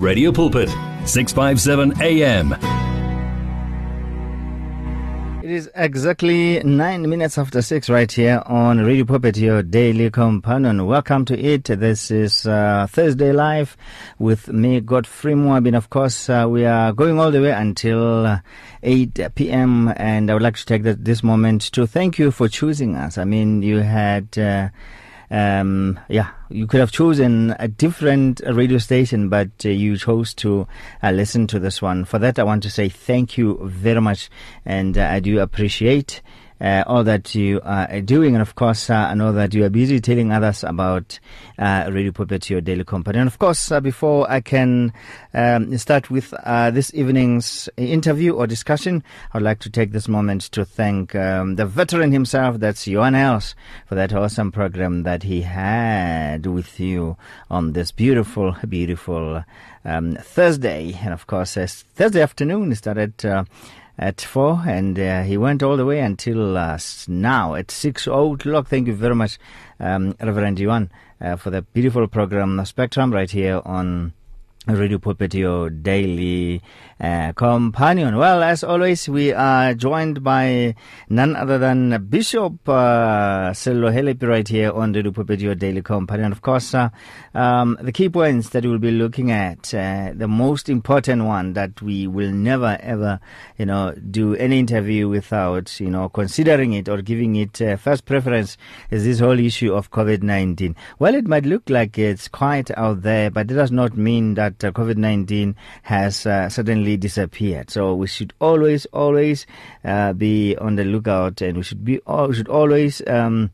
Radio Pulpit, 657 AM. It is exactly nine minutes after six right here on Radio Pulpit, your daily companion. Welcome to it. This is uh, Thursday Live with me, Godfrey Moabi. Of course, uh, we are going all the way until uh, 8 p.m. And I would like to take this moment to thank you for choosing us. I mean, you had uh, um, yeah, you could have chosen a different radio station, but uh, you chose to uh, listen to this one. For that, I want to say thank you very much, and uh, I do appreciate uh, all that you are doing. And of course, uh, I know that you are busy telling others about uh, Radio Pulpit, your daily company. And of course, uh, before I can um, start with uh, this evening's interview or discussion, I would like to take this moment to thank um, the veteran himself, that's Johan Els, for that awesome program that he had with you on this beautiful, beautiful um, Thursday. And of course, Thursday afternoon, he started uh, at 4 and uh, he went all the way until uh, now at 6 o'clock. Thank you very much, um, Reverend Johan, uh, for the beautiful program the Spectrum right here on Radio Pulpit, your daily uh, companion. Well, as always, we are joined by none other than Bishop uh, right here on the your daily companion. Of course, uh, um, the key points that we'll be looking at, uh, the most important one that we will never ever, you know, do any interview without, you know, considering it or giving it uh, first preference is this whole issue of COVID-19. Well, it might look like it's quite out there, but it does not mean that uh, COVID 19 has uh, disappeared. So we should always, always uh, be on the lookout and we should, be, we should always. Um,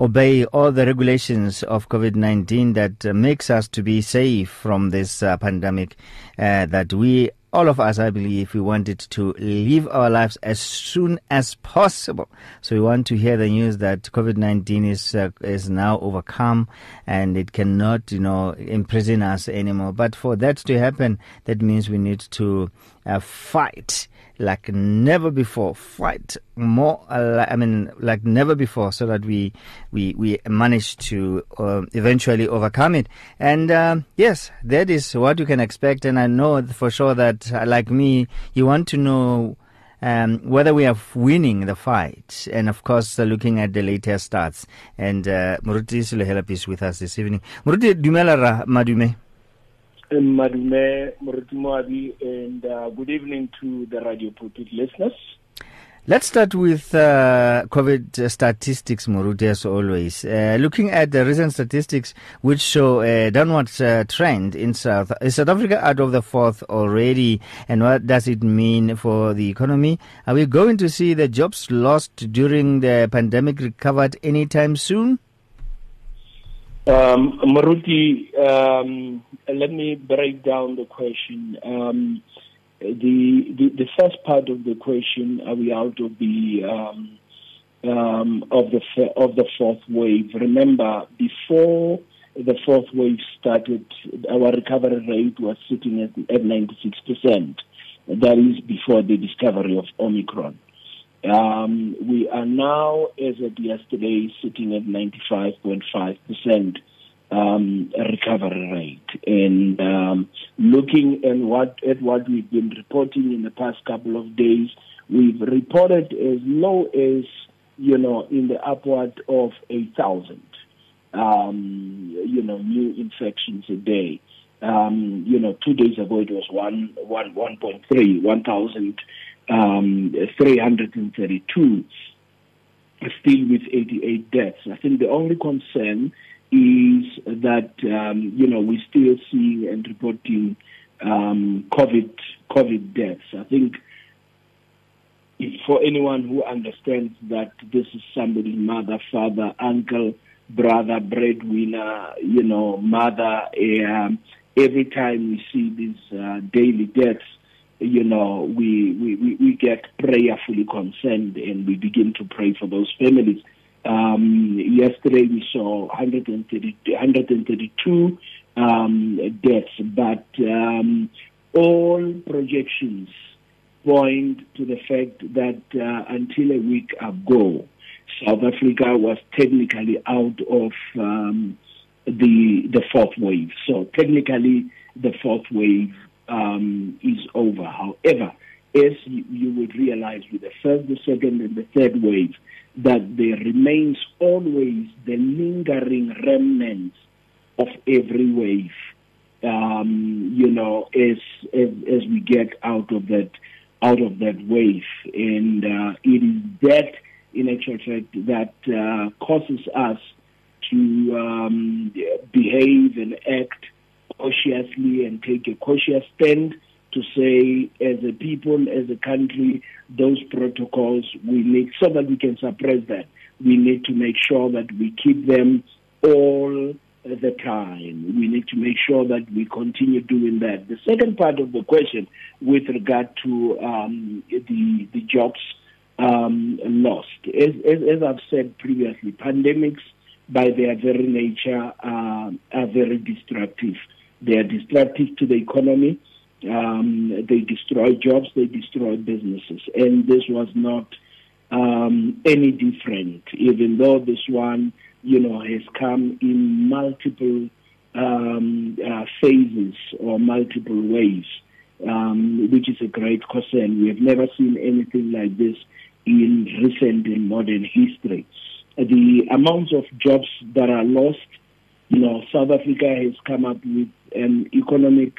obey all the regulations of COVID-19 that uh, makes us to be safe from this uh, pandemic uh, that we all of us, I believe, we wanted to live our lives as soon as possible. So we want to hear the news that COVID-19 is uh, is now overcome and it cannot, you know, imprison us anymore. But for that to happen, that means we need to uh, fight like never before. Fight more, uh, I mean, like never before, so that we we we manage to uh, eventually overcome it. And uh, yes, that is what you can expect. And I know for sure that, uh, like me, you want to know. Um, whether we are winning the fight, and of course, uh, looking at the latest stats. And uh, Muruti Sello Helepi is with us this evening. Muruti Dumela Madume. Madume Moabi, and uh, good evening to the Radio Pulpit listeners. Let's start with uh, COVID statistics, Muruti, as always. Uh, looking at the recent statistics, which show a downward uh, trend in South is South Africa out of the fourth already, and what does it mean for the economy? Are we going to see the jobs lost during the pandemic recovered anytime soon? Um, Maruti, um, let me break down the question. Um, the, the, the first part of the question: Are we out of the um, um, of the of the fourth wave? Remember, before the fourth wave started, our recovery rate was sitting at, at 96 percent. That is before the discovery of Omicron. Um, we are now, as of yesterday, sitting at 95.5% um, recovery rate. And um, looking at what, at what we've been reporting in the past couple of days, we've reported as low as, you know, in the upward of 8,000, um, you know, new infections a day. Um, you know, two days ago it was one, one, 1.3, 1,000 um, 332, still with 88 deaths. I think the only concern is that um, you know we're still seeing and reporting um, COVID COVID deaths. I think for anyone who understands that this is somebody's mother, father, uncle, brother, breadwinner, you know, mother. Uh, every time we see these uh, daily deaths, you know, we, we, we get prayerfully concerned and we begin to pray for those families. Um, yesterday we saw 130, 132 um, deaths, but um, all projections point to the fact that uh, until a week ago, South Africa was technically out of um, the the fourth wave. So technically, the fourth wave um, is over. However, as you, you would realize with the first, the second, and the third wave, that there remains always the lingering remnants of every wave. Um, you know, as, as as we get out of that out of that wave, and uh, it is that, in actual fact, that uh, causes us to um, behave and act cautiously and take a cautious stand to say, as a people, as a country, those protocols we need so that we can suppress that. We need to make sure that we keep them all the time. We need to make sure that we continue doing that. The second part of the question, with regard to um, the the jobs um, lost, as, as, as, I've said previously, pandemics by their very nature uh, are very destructive. They are destructive to the economy. Um, they destroy jobs. They destroy businesses, and this was not um, any different. Even though this one, you know, has come in multiple um, uh, phases or multiple ways, um, which is a great concern. We have never seen anything like this in recent and modern history. The amounts of jobs that are lost, you know, South Africa has come up with an economic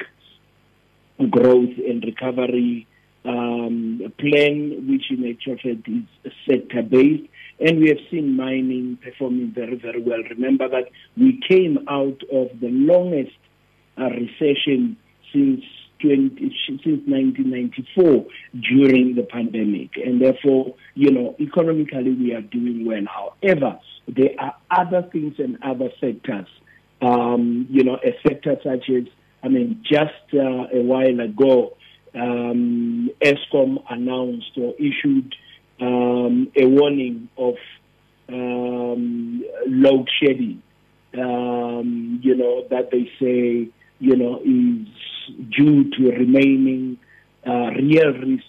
growth and recovery um, plan, which in actual fact is sector based. And we have seen mining performing very, very well. Remember that we came out of the longest uh, recession since 20, since 1994 during the pandemic, and therefore, you know, economically we are doing well. However, there are other things and other sectors, um, you know, a sector such as, I mean, just uh, a while ago, um, Eskom announced or issued um, a warning of um, load shedding. Um, you know that they say you know is due to remaining uh, real risks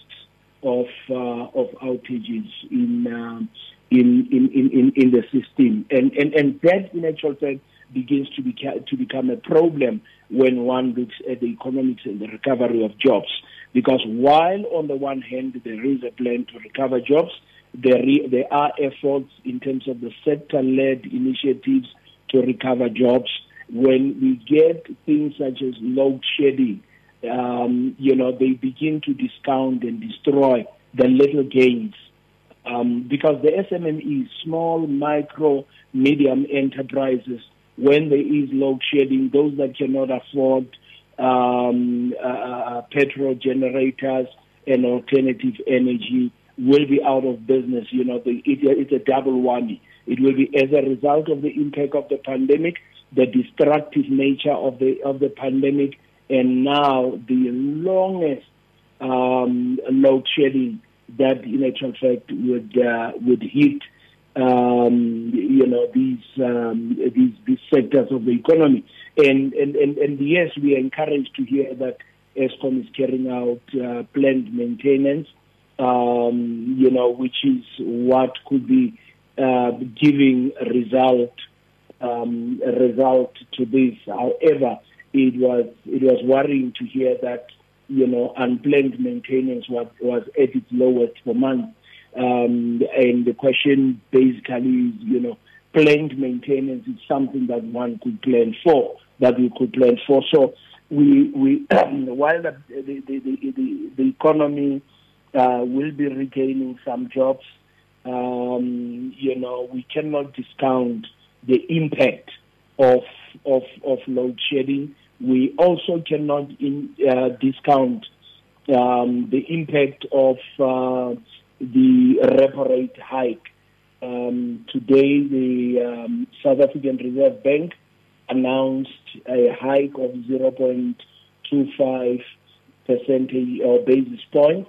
of uh, of outages in, um, in, in, in in the system, and and and that in actual fact begins to be to become a problem when one looks at the economics and the recovery of jobs. Because while on the one hand there is a plan to recover jobs, there, re- there are efforts in terms of the sector-led initiatives to recover jobs. When we get things such as load shedding, um, you know, they begin to discount and destroy the little gains. Um, because the SMMEs, small, micro, medium enterprises, when there is load shedding, those that cannot afford um, uh, uh, petrol generators and alternative energy will be out of business. You know, the, it, it's a double whammy. It will be as a result of the impact of the pandemic, the destructive nature of the of the pandemic, and now the longest um, load shedding that, in actual fact, would uh, would hit um, you know these um, these these sectors of the economy. And, and, and, and yes, we are encouraged to hear that Eskom is carrying out uh, planned maintenance, um, you know, which is what could be uh, giving result, um, result to this. However, it was it was worrying to hear that you know unplanned maintenance was was at its lowest for months. Um, and the question basically is, you know, planned maintenance is something that one could plan for that we could plan for. So we we while the the the, the, the economy uh, will be regaining some jobs, um, you know, we cannot discount the impact of of of load shedding. We also cannot in, uh, discount um, the impact of uh, the repo rate hike. Um, today, the um, South African Reserve Bank announced a hike of 0.25 percentage or basis point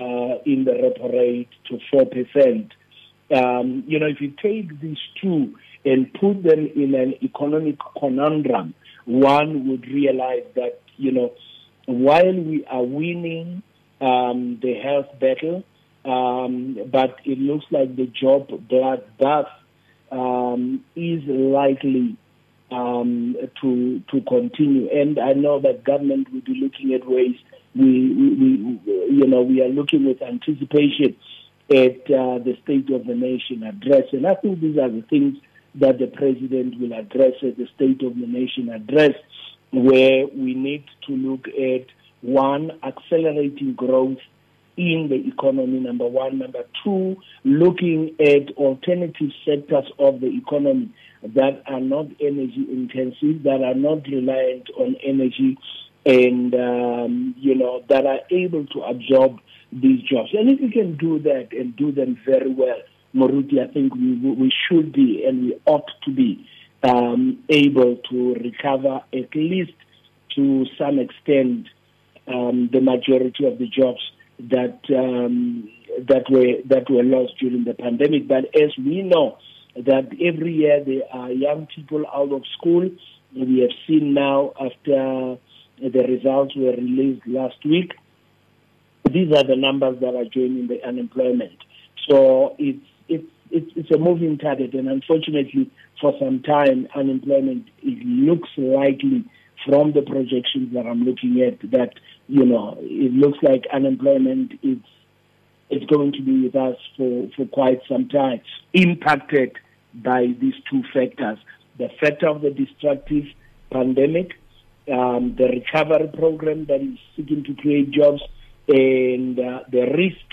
uh, in the repo rate to 4%. Um, you know, if you take these two and put them in an economic conundrum, one would realize that, you know, while we are winning um, the health battle, um, but it looks like the job bloodbath um, is likely um, to to continue. And I know that government will be looking at ways. We, we, we you know, we are looking with anticipation at uh, the State of the Nation address, and I think these are the things that the president will address at the State of the Nation address, where we need to look at one accelerating growth in the economy, number one. Number two, looking at alternative sectors of the economy that are not energy intensive, that are not reliant on energy, and, um, you know, that are able to absorb these jobs. And if we can do that and do them very well, Moruti, I think we, we should be and we ought to be um, able to recover at least to some extent um, the majority of the jobs that um, that were that were lost during the pandemic. But as we know that every year there are young people out of school. We have seen now after the results were released last week. These are the numbers that are joining the unemployment. So it's it's it's, it's a moving target, and unfortunately, for some time, unemployment it looks likely from the projections that I'm looking at that you know it looks like unemployment is it's going to be with us for, for quite some time, impacted by these two factors. The factor of the destructive pandemic, um, the recovery program that is seeking to create jobs, and uh, the risk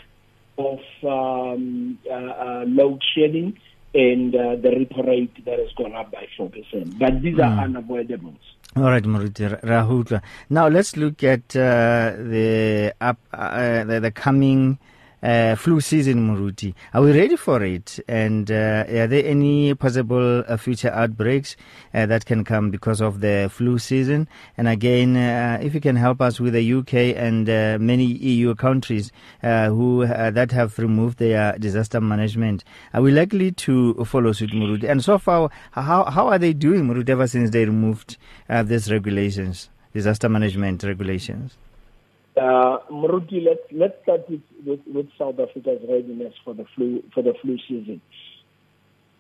of um, uh, uh, load shedding and uh, the repo rate that has gone up by 4%. But these mm. are hmm. unavoidable. All right, Moruti Rahutla. Now let's look at uh, the up uh, the, the, coming uh, flu season, Moruti. Are we ready for it? And uh, are there any possible uh, future outbreaks uh, that can come because of the flu season? And again, uh, if you can help us with the UK and uh, many EU countries who that have removed their disaster management, are we likely to follow suit, Moruti? And so far, how how are they doing, Moruti, ever since they removed these regulations, disaster management regulations? Uh, Mruti, let's let's start with, with, with, South Africa's readiness for the flu for the flu season.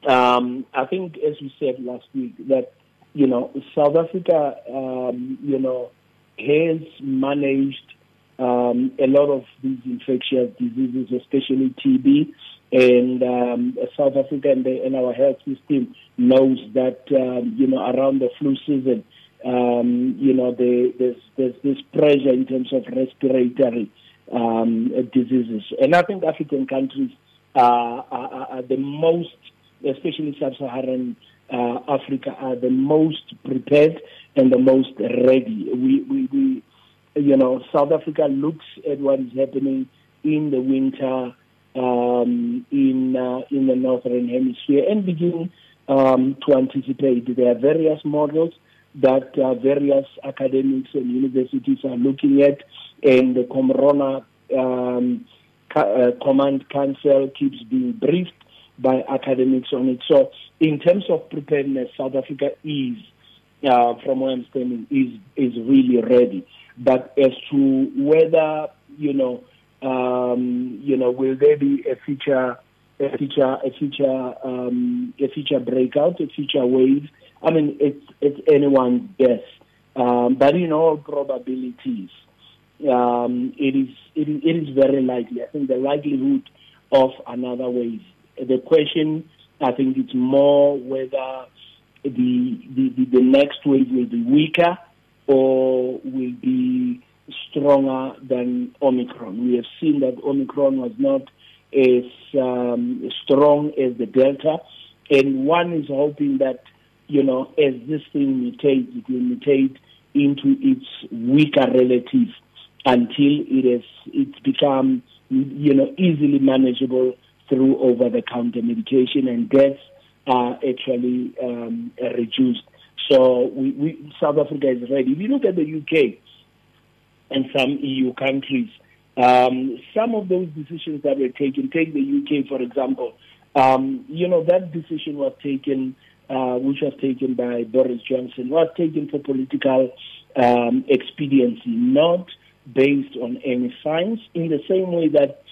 Um, I think, as we said last week, that you know South Africa, um, you know, has managed um, a lot of these infectious diseases, especially TB, and um, South Africa and, the, and, our health system knows that um, you know around the flu season um, you know, the, there's, there's this pressure in terms of respiratory um, diseases. And I think African countries are, are, are the most, especially sub-Saharan uh, Africa, are the most prepared and the most ready. We, we, we, you know, South Africa looks at what is happening in the winter um, in uh, in the northern hemisphere and begin um, to anticipate. There are various models that uh, various academics and universities are looking at, and the Corona um, uh, Command Council keeps being briefed by academics on it. So, in terms of preparedness, South Africa is, uh, from what I'm standing, is is really ready. But as to whether you know, um, you know, will there be a future, a future, a future, um, a future breakout, a future wave? I mean, it's it's anyone's guess, um, but in all probabilities, um, it is it it is very likely. I think the likelihood of another wave. The question, I think, it's more whether the the, the, the next wave will be weaker or will be stronger than Omicron. We have seen that Omicron was not as um, strong as the Delta, and one is hoping that you know, as this thing mutates, it will mutate into its weaker relative until it has it's become you know easily manageable through over-the-counter medication and deaths are actually um, reduced. So we, we, South Africa is ready. If you look at the UK and some EU countries, um, some of those decisions that were taken, take the UK for example, um, you know that decision was taken uh, which was taken by Boris Johnson, was taken for political um, expediency, not based on any science, in the same way that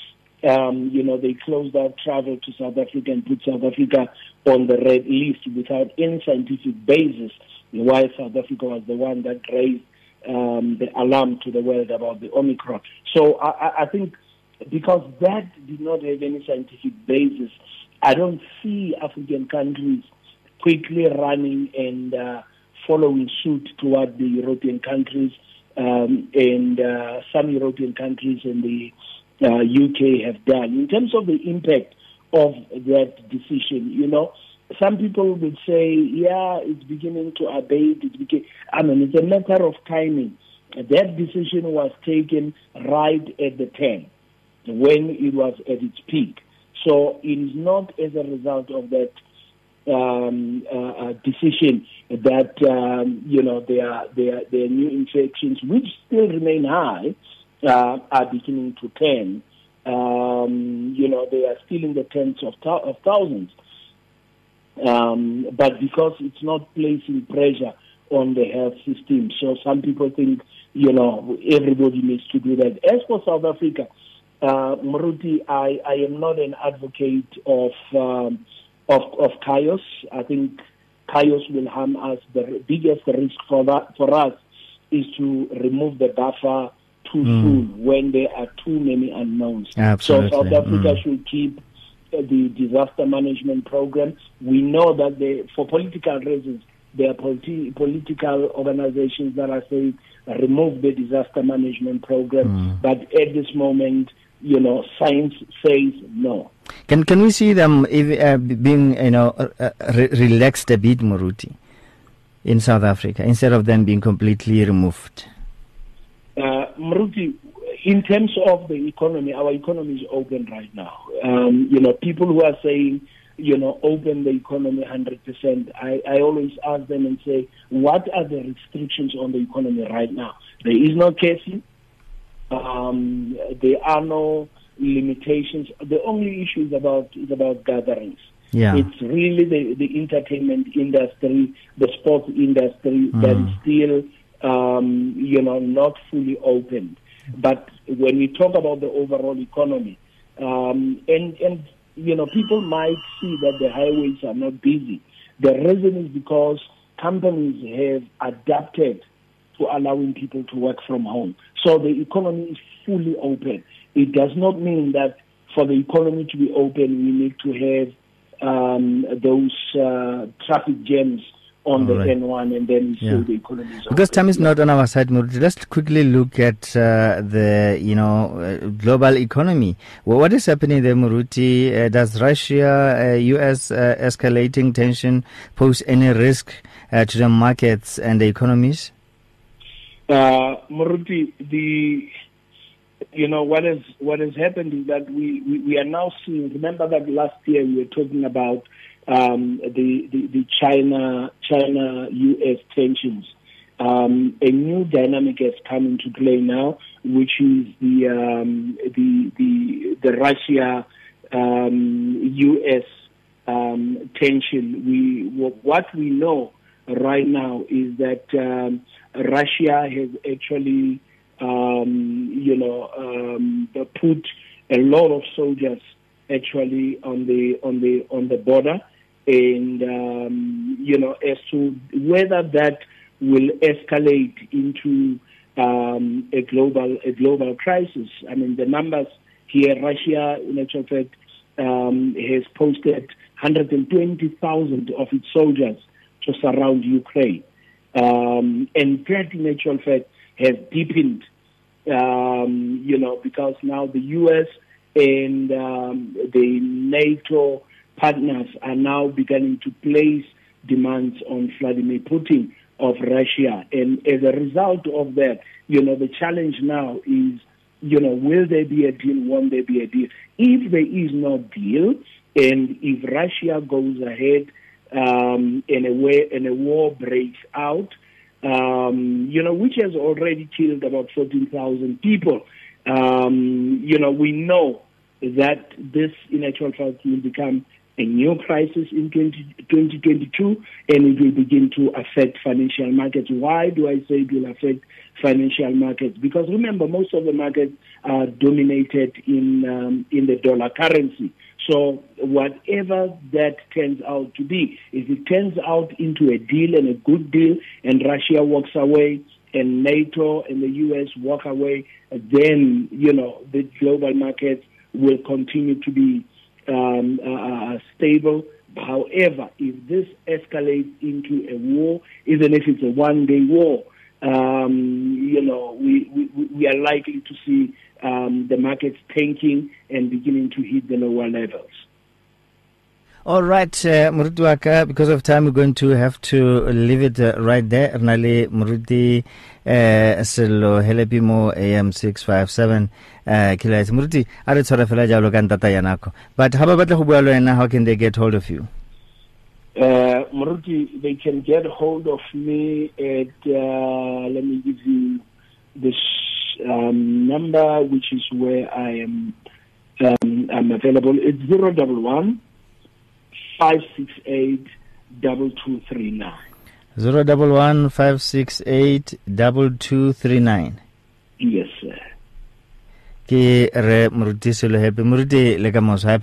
um, you know, they closed out travel to South Africa and put South Africa on the red list without any scientific basis why South Africa was the one that raised um, the alarm to the world about the Omicron. So I, I think because that did not have any scientific basis, I don't see African countries quickly running and uh, following suit toward the European countries um, and uh, some European countries and the uh, UK have done. In terms of the impact of that decision, you know, some people would say, yeah, it's beginning to abate. It's begin- I mean, it's a matter of timing. That decision was taken right at the time when it was at its peak. So it is not as a result of that um, uh, decision that um, you know their their their new infections, which still remain high, uh, are beginning to turn. Um, you know they are still in the tens of, th- of thousands, um, but because it's not placing pressure on the health system, so some people think you know everybody needs to do that. As for South Africa, uh, Maruti, I, I am not an advocate of um, of, of chaos. I think chaos will harm us. The biggest risk for that for us is to remove the buffer too mm. soon when there are too many unknowns. Absolutely. So South Africa mm. should keep the disaster management program. We know that they, for political reasons, there are politi- political organizations that are saying remove the disaster management program. Mm. But at this moment, you know, science says no. Can can we see them uh, being, you know, uh, re- relaxed a bit, Moruti, in South Africa, instead of them being completely removed? Uh, Maruti, in terms of the economy, our economy is open right now. Um, you know, people who are saying, you know, open the economy 100%, I, I always ask them and say, what are the restrictions on the economy right now? There is no curfew. Um, there are no limitations. The only issue is about is about gatherings. Yeah. It's really the, the entertainment industry, the sports industry mm. that is still, um, you know, not fully opened. But when we talk about the overall economy, um, and and you know, people might see that the highways are not busy. The reason is because companies have adapted to allowing people to work from home. So the economy is fully open. It does not mean that for the economy to be open, we need to have um, those uh, traffic jams on All the right. N1 and then yeah. the economy is Because open. time is not on our side, Murti. Let's quickly look at uh, the you know uh, global economy. Well, what is happening there, Muruti? Uh, does Russia, U.S. Uh, uh, escalating tension pose any risk to the markets and the economies? Uh, Muruti, the you know what has what has happened is that we, we, we, are now seeing. Remember that last year we were talking about um, the, the, the China China U.S. tensions. Um, a new dynamic has come into play now, which is the um, the the the Russia um U.S. Um, um, tension. We what we know right now is that um, Russia has actually, um, you know, um, put a lot of soldiers actually on the on the on the border, and um, you know, as to whether that will escalate into um, a global a global crisis. I mean, the numbers here, Russia, in actual fact, um, has posted 120,000 of its soldiers to surround Ukraine. Um, and that, in actual fact, has deepened, um, you know, because now the U.S. and um, the NATO partners are now beginning to place demands on Vladimir Putin of Russia. And as a result of that, you know, the challenge now is, you know, will there be a deal? Won't there be a deal? If there is no deal, and if Russia goes ahead um, and a way and a war breaks out, um, you know, which has already killed about 14,000 people. Um, you know, we know that this, in actual fact, will become a new crisis in 20, 2022 and it will begin to affect financial markets. Why do I say it will affect financial markets? Because remember, most of the markets are dominated in um, in the dollar currency. So whatever that turns out to be, if it turns out into a deal and a good deal, and Russia walks away, and NATO and the US walk away, then you know the global markets will continue to be um, uh, uh stable. However, if this escalates into a war, even if it's a one-day war, um, we, are likely to see um, the markets tanking and beginning to hit the lower levels. All right, uh, Muruti because of time, we're going to have to leave it uh, right there. Ernale Muruti uh, Sello Helepimo AM 657 uh, kilohertz. Muruti, a re tshwara fela jalo ka ntata ya nako. But ha ba batla go bua le wena, how can they get hold of you? Uh, Muruti, they can get hold of me at, uh, let me give you this um, number, which is where I am um, I'm available. It's 011 568 2239. 011 568 2239. Yes, sir. Ke re Muruti Sello Helepi Muruti le ka moso ha.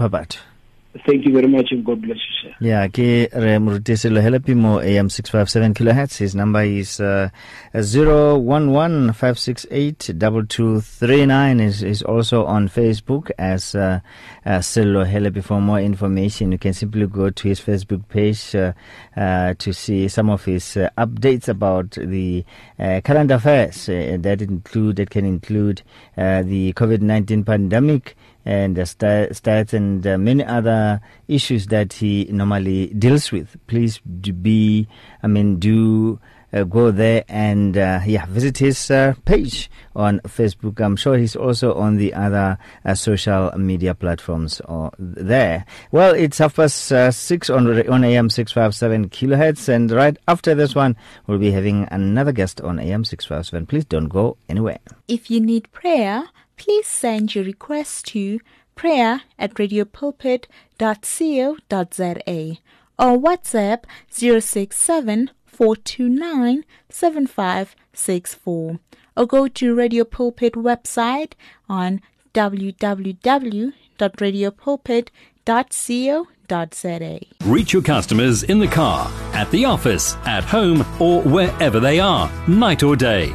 Thank you very much and God bless you, sir. Yeah, ke re morutisi lohela pimo AM 657 kilohertz. His number is uh, 0115682239 is, is also on Facebook as uh, uh, Sello Helepi. For more information, you can simply go to his Facebook page uh, uh, to see some of his uh, updates about the uh, current affairs uh, that include that can include uh, the COVID-19 pandemic and stats and uh, many other issues that he normally deals with. Please do be, I mean, do uh, go there and uh, yeah, visit his uh, page on Facebook. I'm sure he's also on the other uh, social media platforms or there. Well, it's half past uh, six on on AM six five seven kilohertz, and right after this one, we'll be having another guest on AM six five seven. Please don't go anywhere. If you need prayer please send your request to prayer at radiopulpit.co.za or WhatsApp 067 or go to Radio Pulpit website on www.radiopulpit.co.za. Reach your customers in the car, at the office, at home, or wherever they are, night or day.